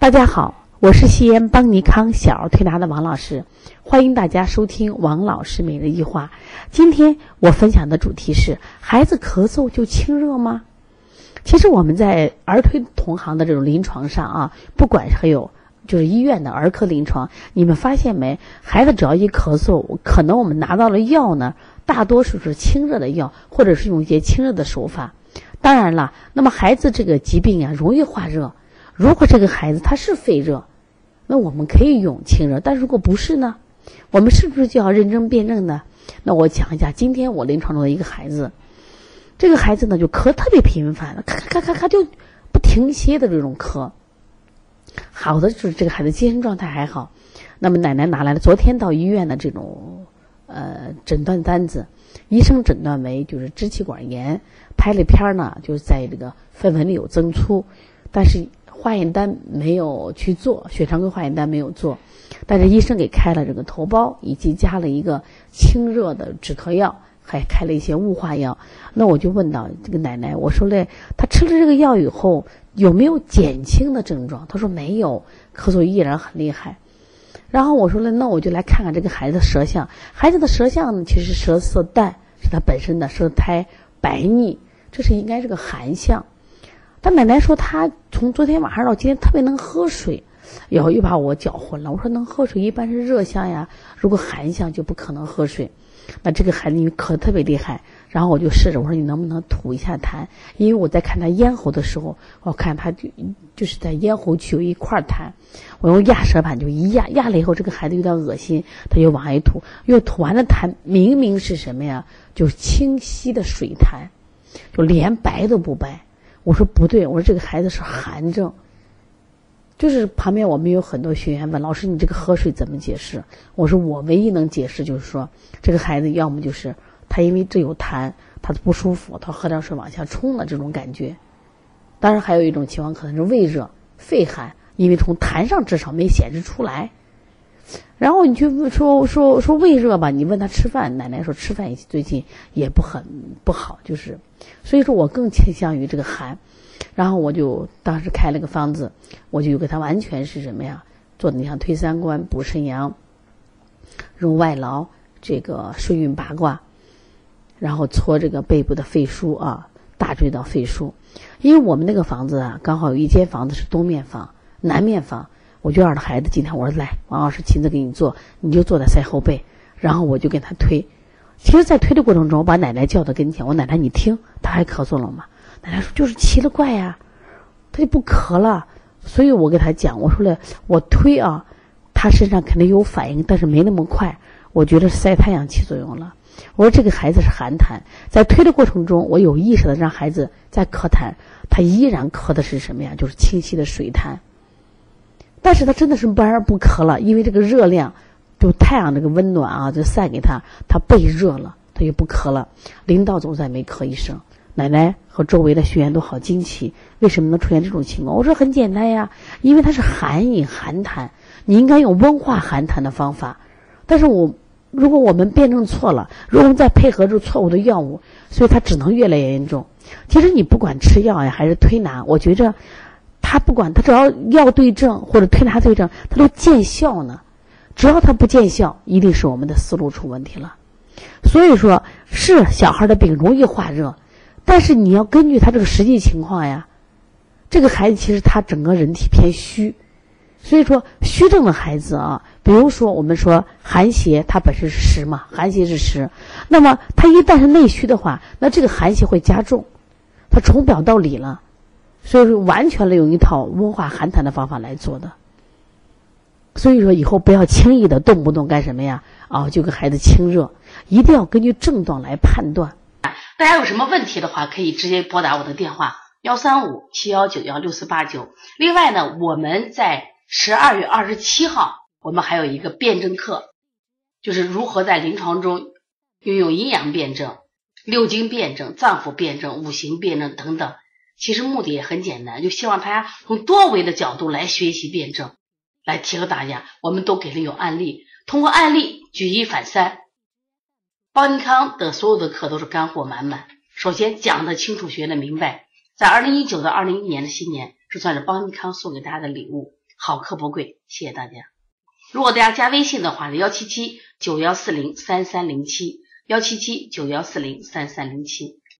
大家好，我是西安邦尼康小儿推拿的王老师，欢迎大家收听王老师每日一话。今天我分享的主题是：孩子咳嗽就清热吗？其实我们在儿推同行的这种临床上啊，不管还有就是医院的儿科临床，你们发现没？孩子只要一咳嗽，可能我们拿到了药呢，大多数是清热的药，或者是用一些清热的手法。当然了，那么孩子这个疾病啊，容易化热。如果这个孩子他是肺热，那我们可以用清热；但如果不是呢，我们是不是就要认真辩证呢？那我讲一下，今天我临床中的一个孩子，这个孩子呢就咳特别频繁，咔咔咔咔就不停歇的这种咳。好的就是这个孩子精神状态还好，那么奶奶拿来了昨天到医院的这种呃诊断单子，医生诊断为就是支气管炎，拍了片呢就是在这个肺纹里有增粗，但是。化验单没有去做，血常规化验单没有做，但是医生给开了这个头孢，以及加了一个清热的止咳药，还开了一些雾化药。那我就问到这个奶奶，我说嘞，他吃了这个药以后有没有减轻的症状？她说没有，咳嗽依然很厉害。然后我说了，那我就来看看这个孩子舌象。孩子的舌象，其实舌色淡，是他本身的舌苔白腻，这是应该是个寒象。他奶奶说，他从昨天晚上到今天特别能喝水，然后又把我搅混了。我说能喝水一般是热象呀，如果寒象就不可能喝水。那这个孩子因为咳特别厉害，然后我就试着我说你能不能吐一下痰？因为我在看他咽喉的时候，我看他就就是在咽喉区有一块痰，我用压舌板就一压，压了以后这个孩子有点恶心，他就往外吐，又吐完了痰明明是什么呀？就清晰的水痰，就连白都不白。我说不对，我说这个孩子是寒症。就是旁边我们有很多学员问老师：“你这个喝水怎么解释？”我说：“我唯一能解释就是说，这个孩子要么就是他因为这有痰，他不舒服，他喝点水往下冲的这种感觉。当然还有一种情况可能是胃热、肺寒，因为从痰上至少没显示出来。然后你就说说说胃热吧，你问他吃饭，奶奶说吃饭最近也不很不好，就是。”所以说我更倾向于这个寒，然后我就当时开了个方子，我就给他完全是什么呀？做的你像推三关、补肾阳、用外劳、这个顺运八卦，然后搓这个背部的肺腧啊，大椎到肺腧。因为我们那个房子啊，刚好有一间房子是东面房、南面房，我就让孩子今天我说来，王老师亲自给你做，你就坐在腮后背，然后我就给他推。其实，在推的过程中，我把奶奶叫到跟前。我奶奶，你听，他还咳嗽了吗？奶奶说，就是奇了怪呀，他就不咳了。所以我给他讲，我说了，我推啊，他身上肯定有反应，但是没那么快。我觉得是晒太阳起作用了。我说这个孩子是寒痰，在推的过程中，我有意识的让孩子在咳痰，他依然咳的是什么呀？就是清晰的水痰。但是他真的是不而不咳了，因为这个热量。就太阳这个温暖啊，就晒给他，他背热了，他就不咳了。领导总在没咳一声，奶奶和周围的学员都好惊奇，为什么能出现这种情况？我说很简单呀，因为他是寒饮寒痰，你应该用温化寒痰的方法。但是我如果我们辩证错了，如果我们再配合着错误的药物，所以他只能越来越严重。其实你不管吃药呀，还是推拿，我觉着他不管他只要药对症或者推拿对症，他都见效呢。只要他不见效，一定是我们的思路出问题了。所以说，是小孩的病容易化热，但是你要根据他这个实际情况呀。这个孩子其实他整个人体偏虚，所以说虚症的孩子啊，比如说我们说寒邪，它本身是实嘛，寒邪是实，那么他一旦是内虚的话，那这个寒邪会加重，他从表到里了，所以说完全的用一套温化寒痰的方法来做的。所以说，以后不要轻易的动不动干什么呀？啊，就给孩子清热，一定要根据症状来判断。大家有什么问题的话，可以直接拨打我的电话幺三五七幺九幺六四八九。另外呢，我们在十二月二十七号，我们还有一个辩证课，就是如何在临床中运用阴阳辩证、六经辩证、脏腑辩证、五行辩证等等。其实目的也很简单，就希望大家从多维的角度来学习辩证。来提高大家，我们都给了有案例，通过案例举一反三。邦尼康的所有的课都是干货满满。首先讲的清楚，学的明白。在二零一九到二零一年的新年，这算是邦尼康送给大家的礼物。好课不贵，谢谢大家。如果大家加微信的话是，幺七七九幺四零三三零七，幺七七九幺四零三三零七。